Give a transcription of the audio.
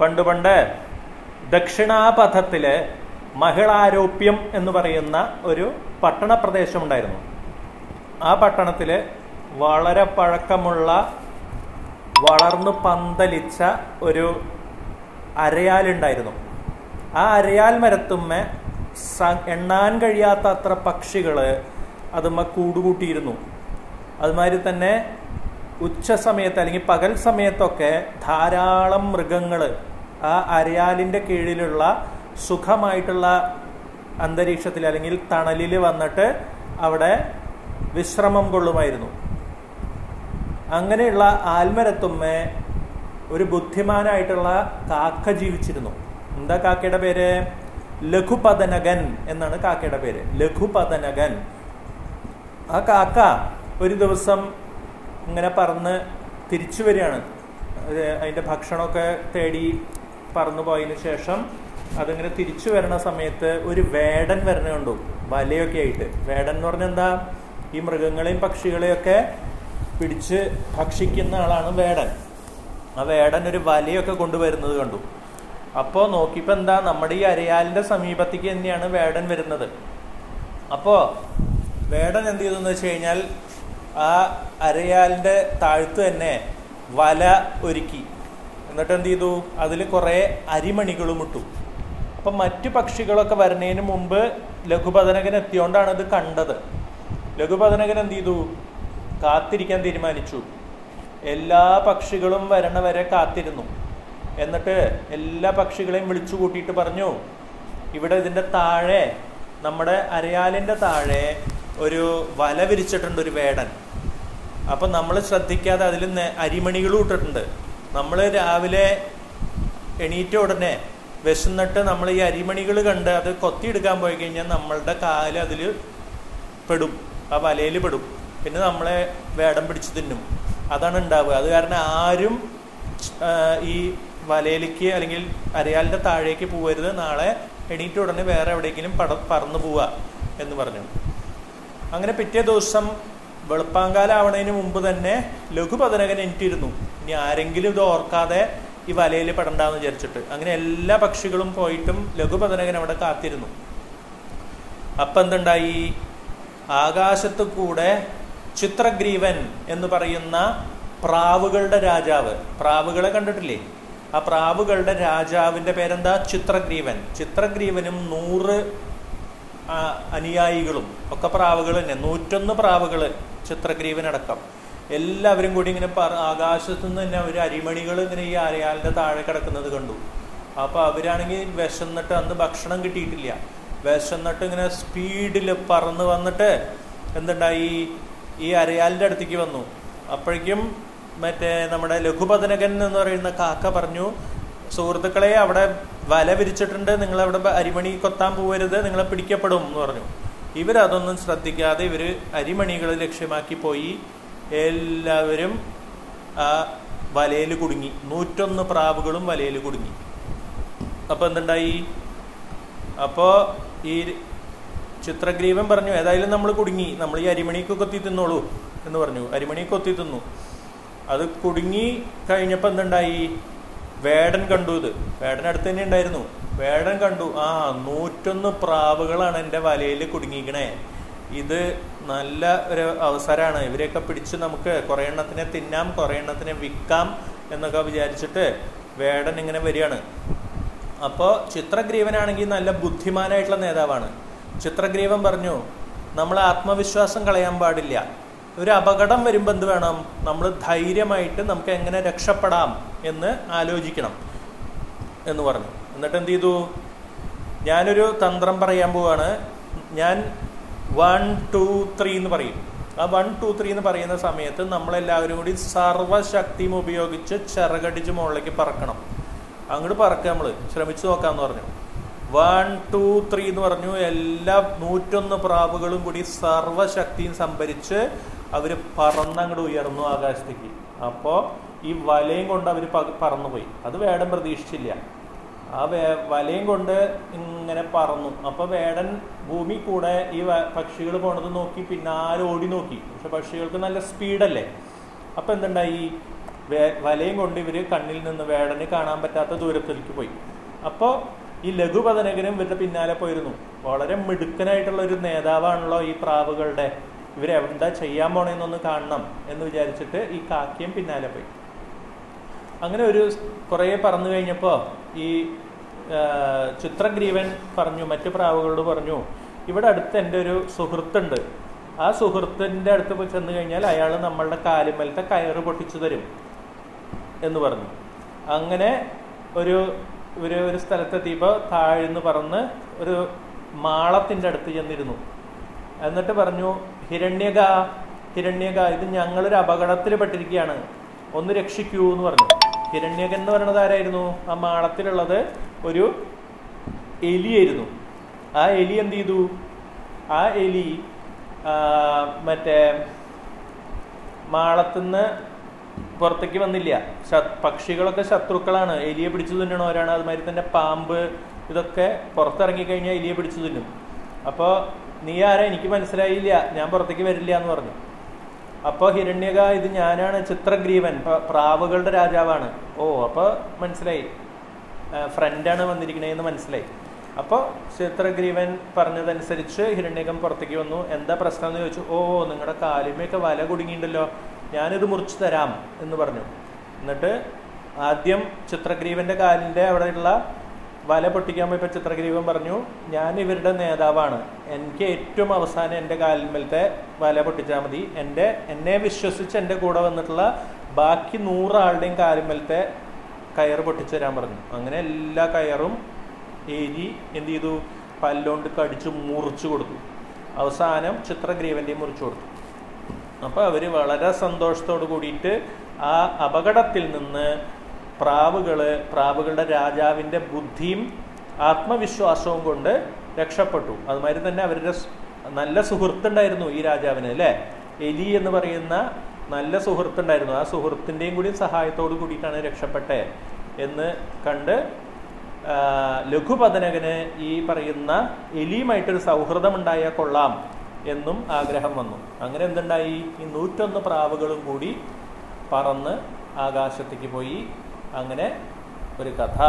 പണ്ട് പണ്ട് ദക്ഷിണാപഥത്തിൽ മഹിളാരോപ്യം എന്ന് പറയുന്ന ഒരു പട്ടണ ഉണ്ടായിരുന്നു ആ പട്ടണത്തിൽ വളരെ പഴക്കമുള്ള വളർന്നു പന്തലിച്ച ഒരു അരയാലുണ്ടായിരുന്നു. ആ അരയാൽ മരത്തുമ്മ എണ്ണാൻ കഴിയാത്ത അത്ര പക്ഷികൾ അതുമ്മ കൂടുകൂട്ടിയിരുന്നു. അതുമാതിരി തന്നെ ഉച്ച സമയത്ത് അല്ലെങ്കിൽ പകൽ സമയത്തൊക്കെ ധാരാളം മൃഗങ്ങൾ ആ അരയാലിന്റെ കീഴിലുള്ള സുഖമായിട്ടുള്ള അന്തരീക്ഷത്തിൽ അല്ലെങ്കിൽ തണലിൽ വന്നിട്ട് അവിടെ വിശ്രമം കൊള്ളുമായിരുന്നു. അങ്ങനെയുള്ള ആൽമരത്തുമ്മ ഒരു ബുദ്ധിമാനായിട്ടുള്ള കാക്ക ജീവിച്ചിരുന്നു. എന്താ കാക്കയുടെ പേര്? ലഘുപതനകൻ എന്നാണ് കാക്കയുടെ പേര്. ലഘുപതനകൻ ആ കാക്ക ഒരു ദിവസം ഇങ്ങനെ പറന്ന് തിരിച്ചു വരികയാണ്. അതിന്റെ ഭക്ഷണമൊക്കെ തേടി പറന്നു പോയതിനു ശേഷം അതിങ്ങനെ തിരിച്ചു വരണ സമയത്ത് ഒരു വേടൻ വരണ കണ്ടു വലയൊക്കെ ആയിട്ട്. വേടൻ എന്ന് പറഞ്ഞാൽ എന്താ? ഈ മൃഗങ്ങളെയും പക്ഷികളെയൊക്കെ പിടിച്ച് ഭക്ഷിക്കുന്ന ആളാണ് വേടൻ. ആ വേടൻ ഒരു വലയൊക്കെ കൊണ്ടുവരുന്നത് കണ്ടു. അപ്പോൾ നോക്കിയപ്പോൾ എന്താ? നമ്മുടെ ഈ അരയാലിന്റെ സമീപത്തേക്ക് തന്നെയാണ് വേടൻ വരുന്നത്. അപ്പോൾ വേടൻ എന്ത് ചെയ്തതെന്ന് വെച്ച് കഴിഞ്ഞാൽ ആ അരയാലിന്റെ താഴ്ത്തു തന്നെ വല ഒരുക്കി. എന്നിട്ട് എന്ത് ചെയ്തു? അതിൽ കുറേ അരിമണികളും ഇട്ടു. അപ്പൊ മറ്റു പക്ഷികളൊക്കെ വരുന്നതിന് മുമ്പ് ലഘുപതനകൻ എത്തിയോണ്ടാണ് ഇത് കണ്ടത്. ലഘുപതനകൻ എന്ത് ചെയ്തു? കാത്തിരിക്കാൻ തീരുമാനിച്ചു. എല്ലാ പക്ഷികളും വരണവരെ കാത്തിരുന്നു. എന്നിട്ട് എല്ലാ പക്ഷികളെയും വിളിച്ചു കൂട്ടിയിട്ട് പറഞ്ഞു ഇവിടെ ഇതിന്റെ താഴെ നമ്മുടെ അരയാലിന്റെ താഴെ ഒരു വല വിരിച്ചിട്ടുണ്ട് ഒരു വേടൻ. അപ്പം നമ്മൾ ശ്രദ്ധിക്കാതെ അതിൽ അരിമണികളും ഇട്ടിട്ടുണ്ട്. നമ്മൾ രാവിലെ എണീറ്റ ഉടനെ വിശന്നിട്ട് നമ്മൾ ഈ അരിമണികൾ കണ്ട് അത് കൊത്തിയെടുക്കാൻ പോയി കഴിഞ്ഞാൽ നമ്മളുടെ കാൽ അതിൽ പെടും. ആ വലയിൽ പെടും. പിന്നെ നമ്മളെ വേടം പിടിച്ച് തിന്നും. അതാണ് ഉണ്ടാവുക. അത് കാരണം ആരും ഈ വലയിലേക്ക് അല്ലെങ്കിൽ അരയാലിന്റെ താഴേക്ക് പോകരുത് നാളെ എണീറ്റ ഉടനെ വേറെ എവിടെയെങ്കിലും പട പറന്നു പോവുക എന്ന് പറഞ്ഞു. അങ്ങനെ പിറ്റേ ദിവസം വെളുപ്പാങ്കാലാവണതിന് മുമ്പ് തന്നെ ലഘുപതനകൻ എനിക്കിരുന്നു ഇനി ആരെങ്കിലും ഇത് ഓർക്കാതെ ഈ വലയിൽ പെടണ്ടാന്ന് വിചാരിച്ചിട്ട്. അങ്ങനെ എല്ലാ പക്ഷികളും പോയിട്ടും ലഘുപതനകൻ അവിടെ കാത്തിരുന്നു. അപ്പം എന്തുണ്ടായി? ആകാശത്ത് കൂടെ ചിത്രഗ്രീവൻ എന്ന് പറയുന്ന പ്രാവുകളുടെ രാജാവ്. പ്രാവുകളെ കണ്ടിട്ടില്ലേ? ആ പ്രാവുകളുടെ രാജാവിന്റെ പേരെന്താ? ചിത്രഗ്രീവൻ. ചിത്രഗ്രീവനും നൂറ് അനുയായികളും ഒക്കെ പ്രാവുകൾ തന്നെ. നൂറ്റൊന്ന് പ്രാവുകൾ ചിത്രഗ്രീവനടക്കം. എല്ലാവരും കൂടി ഇങ്ങനെ പറ- ആകാശത്തു നിന്ന് തന്നെ ഒരു അരിമണികൾ ഇങ്ങനെ ഈ അരയാലിന്റെ താഴെ കിടക്കുന്നത് കണ്ടു. അപ്പോൾ അവരാണെങ്കിൽ വിശന്നിട്ട് അന്ന് ഭക്ഷണം കിട്ടിയിട്ടില്ല. വിശന്നിട്ട് ഇങ്ങനെ സ്പീഡിൽ പറന്ന് വന്നിട്ട് എന്തുണ്ടായി? ഈ അരയാലിന്റെ അടുത്തേക്ക് വന്നു. അപ്പോഴേക്കും മറ്റേ നമ്മുടെ ലഘുപതനകൻ എന്ന് പറയുന്ന കാക്ക പറഞ്ഞു സുഹൃത്തുക്കളെ അവിടെ വല വിരിച്ചിട്ടുണ്ട് നിങ്ങൾ അവിടെ അരിമണി കൊത്താൻ പോകരുത് നിങ്ങളെ പിടിക്കപ്പെടും എന്ന് പറഞ്ഞു. ഇവരതൊന്നും ശ്രദ്ധിക്കാതെ ഇവർ അരിമണികൾ ലക്ഷ്യമാക്കി പോയി. എല്ലാവരും ആ വലയിൽ കുടുങ്ങി. നൂറ്റൊന്ന് പ്രാവുകളും വലയിൽ കുടുങ്ങി. അപ്പോൾ എന്തുണ്ടായി? അപ്പോൾ ഈ ചിത്രഗ്രീവൻ പറഞ്ഞു ഏതായാലും നമ്മൾ കുടുങ്ങി. നമ്മൾ ഈ അരിമണിക്ക് കൊത്തി തിന്നോളൂ എന്ന് പറഞ്ഞു. അരിമണി കൊത്തി തിന്നു. അത് കുടുങ്ങി കഴിഞ്ഞപ്പോൾ എന്തുണ്ടായി? വേടൻ കണ്ടു ഇത്. വേടൻ അടുത്ത് തന്നെ ഉണ്ടായിരുന്നു. വേടൻ കണ്ടു. ആ നൂറ്റൊന്ന് പ്രാവുകളാണ് എന്റെ വലയിൽ കുടുങ്ങിക്കണേ. ഇത് നല്ല ഒരു അവസരമാണ്. ഇവരെയൊക്കെ പിടിച്ച് നമുക്ക് കുറെ എണ്ണത്തിനെ തിന്നാം കുറെ എണ്ണത്തിനെ വിൽക്കാം എന്നൊക്കെ വിചാരിച്ചിട്ട് വേടൻ ഇങ്ങനെ വരികയാണ്. അപ്പോൾ ചിത്രഗ്രീവനാണെങ്കിൽ നല്ല ബുദ്ധിമാനായിട്ടുള്ള നേതാവാണ്. ചിത്രഗ്രീവൻ പറഞ്ഞു നമ്മൾ ആത്മവിശ്വാസം കളയാൻ പാടില്ല. ഒരു അപകടം വരുമ്പോൾ എന്ത് വേണം? നമ്മൾ ധൈര്യമായിട്ട് നമുക്ക് എങ്ങനെ രക്ഷപ്പെടാം? എന്ന് ആലോചിക്കണം എന്ന് പറഞ്ഞു. എന്നിട്ട് എന്ത് ചെയ്തു? ഞാനൊരു തന്ത്രം പറയാൻ പോവാണ്. ഞാൻ വൺ ടു ത്രീ എന്ന് പറയും. ആ വൺ ടു ത്രീ എന്ന് പറയുന്ന സമയത്ത് നമ്മളെല്ലാവരും കൂടി സർവശക്തിയും ഉപയോഗിച്ച് ചിറകടിച്ച് മുകളിലേക്ക് പറക്കണം. അങ്ങോട്ട് പറക്കുക നമ്മൾ ശ്രമിച്ചു നോക്കാന്ന് പറഞ്ഞു. വൺ ടു ത്രീ എന്ന് പറഞ്ഞു. എല്ലാ നൂറ്റൊന്ന് പ്രാവുകളും കൂടി സർവശക്തിയും സംഭരിച്ച് അവർ പറന്നങ്ങോട്ട് ഉയർന്നു ആകാശത്തേക്ക്. അപ്പോ ഈ വലയും കൊണ്ട് അവർ പറന്നുപോയി. അത് വേടൻ പ്രതീക്ഷിച്ചില്ല. ആ വേ വലയും കൊണ്ട് ഇങ്ങനെ പറന്നു. അപ്പൊ വേടൻ ഭൂമി കൂടെ ഈ പക്ഷികൾ പോണത് നോക്കി പിന്നാലെ ഓടി നോക്കി. പക്ഷെ പക്ഷികൾക്ക് നല്ല സ്പീഡല്ലേ. അപ്പൊ എന്തുണ്ടായി? വേ- വലയും കൊണ്ട് ഇവർ കണ്ണിൽ നിന്ന് വേടന് കാണാൻ പറ്റാത്ത ദൂരത്തിലേക്ക് പോയി. അപ്പോൾ ഈ ലഘുപതനകനും ഇവരുടെ പിന്നാലെ പോയിരുന്നു. വളരെ മിടുക്കനായിട്ടുള്ള ഒരു നേതാവാണല്ലോ ഈ പ്രാവുകളുടെ. ഇവരെന്താ ചെയ്യാൻ പോണേന്നൊന്ന് കാണണം എന്ന് വിചാരിച്ചിട്ട് ഈ കാക്കയും പിന്നാലെ പോയി. അങ്ങനെ ഒരു കുറേ പറന്നു കഴിഞ്ഞപ്പോൾ ഈ ചിത്രഗ്രീവൻ പറഞ്ഞു മറ്റു പ്രാവുകളോട് പറഞ്ഞു ഇവിടെ അടുത്ത് എന്റെ ഒരു സുഹൃത്തുണ്ട്. ആ സുഹൃത്തിന്റെ അടുത്ത് പോയി ചെന്ന് കഴിഞ്ഞാൽ അയാൾ നമ്മളുടെ കാലിമലത്തെ കയറ് പൊട്ടിച്ചു തരും. എന്ന് പറഞ്ഞു. അങ്ങനെ ഒരു ഒരു ഒരു സ്ഥലത്തെത്തിയപ്പോൾ താഴ്ന്ന് പറന്ന് ഒരു മാളത്തിന്റെ അടുത്ത് ചെന്നിരുന്നു. എന്നിട്ട് പറഞ്ഞു ഹിരണ്യക ഹിരണ്യക ഇത് ഞങ്ങളൊരു അപകടത്തിൽ പെട്ടിരിക്കുകയാണ് ഒന്ന് രക്ഷിക്കൂ എന്ന് പറഞ്ഞു. ഹിരണ്യകൻ എന്ന് പറയുന്നത് ആരായിരുന്നു? ആ മാളത്തിലുള്ളത് ഒരു എലിയായിരുന്നു. ആ എലി എന്ത് ചെയ്തു? ആ എലി മറ്റേ മാളത്തുനിന്ന് പുറത്തേക്ക് വന്നില്ല. പക്ഷികളൊക്കെ ശത്രുക്കളാണ്. എലിയെ പിടിച്ചു തിന്നണവരാണ് അതുമാതിരി തന്നെ പാമ്പ് ഇതൊക്കെ പുറത്തിറങ്ങി കഴിഞ്ഞാൽ എലിയെ പിടിച്ചു തിന്നും. അപ്പോൾ നീ ആരാ? എനിക്ക് മനസ്സിലായില്ല. ഞാൻ പുറത്തേക്ക് വരില്ല എന്ന് പറഞ്ഞു. അപ്പോൾ ഹിരണ്യക ഇത് ഞാനാണ് ചിത്രഗ്രീവൻ പ്രാവുകളുടെ രാജാവാണ്. ഓ അപ്പോൾ മനസ്സിലായി. ഫ്രണ്ടാണ് വന്നിരിക്കണേന്ന് മനസ്സിലായി. അപ്പോൾ ചിത്രഗ്രീവൻ പറഞ്ഞതനുസരിച്ച് ഹിരണ്യകം പുറത്തേക്ക് വന്നു. എന്താ പ്രശ്നം എന്ന് ചോദിച്ചു. ഓ നിങ്ങളുടെ കാലുമയൊക്കെ വല കുടുങ്ങിയിട്ടുണ്ടല്ലോ ഞാനിത് മുറിച്ചു തരാം എന്ന് പറഞ്ഞു. എന്നിട്ട് ആദ്യം ചിത്രഗ്രീവന്റെ കാലിന്റെ അവിടെയുള്ള വല പൊട്ടിക്കാൻ പോയപ്പോൾ ചിത്രഗ്രീവൻ പറഞ്ഞു ഞാൻ ഇവരുടെ നേതാവാണ്. എനിക്ക് ഏറ്റവും അവസാനം എന്റെ കാലിന്മേലത്തെ വല പൊട്ടിച്ചാൽ മതി. എന്റെ എന്നെ വിശ്വസിച്ച് എന്റെ കൂടെ വന്നിട്ടുള്ള ബാക്കി നൂറാളുടെയും കാലിന്മേലത്തെ കയർ പൊട്ടിച്ചു തരാൻ പറഞ്ഞു. അങ്ങനെ എല്ലാ കയറും എരി എന്ത് ചെയ്തു? പല്ലോണ്ട് കടിച്ച് മുറിച്ചു കൊടുത്തു. അവസാനം ചിത്രഗ്രീവന്റെയും മുറിച്ചു കൊടുത്തു. അപ്പോൾ അവർ വളരെ സന്തോഷത്തോട് കൂടിയിട്ട് ആ അപകടത്തിൽ നിന്ന് പ്രാവുകൾ പ്രാവുകളുടെ രാജാവിന്റെ ബുദ്ധിയും ആത്മവിശ്വാസവും കൊണ്ട് രക്ഷപ്പെട്ടു. അതുമാതിരി തന്നെ അവരുടെ നല്ല സുഹൃത്തുണ്ടായിരുന്നു ഈ രാജാവിന് അല്ലേ? എലി എന്ന് പറയുന്ന നല്ല സുഹൃത്തുണ്ടായിരുന്നു. ആ സുഹൃത്തിന്റെയും കൂടി സഹായത്തോട് കൂടിയിട്ടാണ് രക്ഷപ്പെട്ടേ എന്ന് കണ്ട് ലഘുപതനകന് ഈ പറയുന്ന എലിയുമായിട്ടൊരു സൗഹൃദമുണ്ടായ കൊള്ളാം എന്നും ആഗ്രഹം വന്നു. അങ്ങനെ എന്തുണ്ടായി? ഈ നൂറ്റൊന്ന് പ്രാവുകളും കൂടി പറന്ന് ആകാശത്തേക്ക് പോയി. അങ്ങനെ ഒരു കഥ.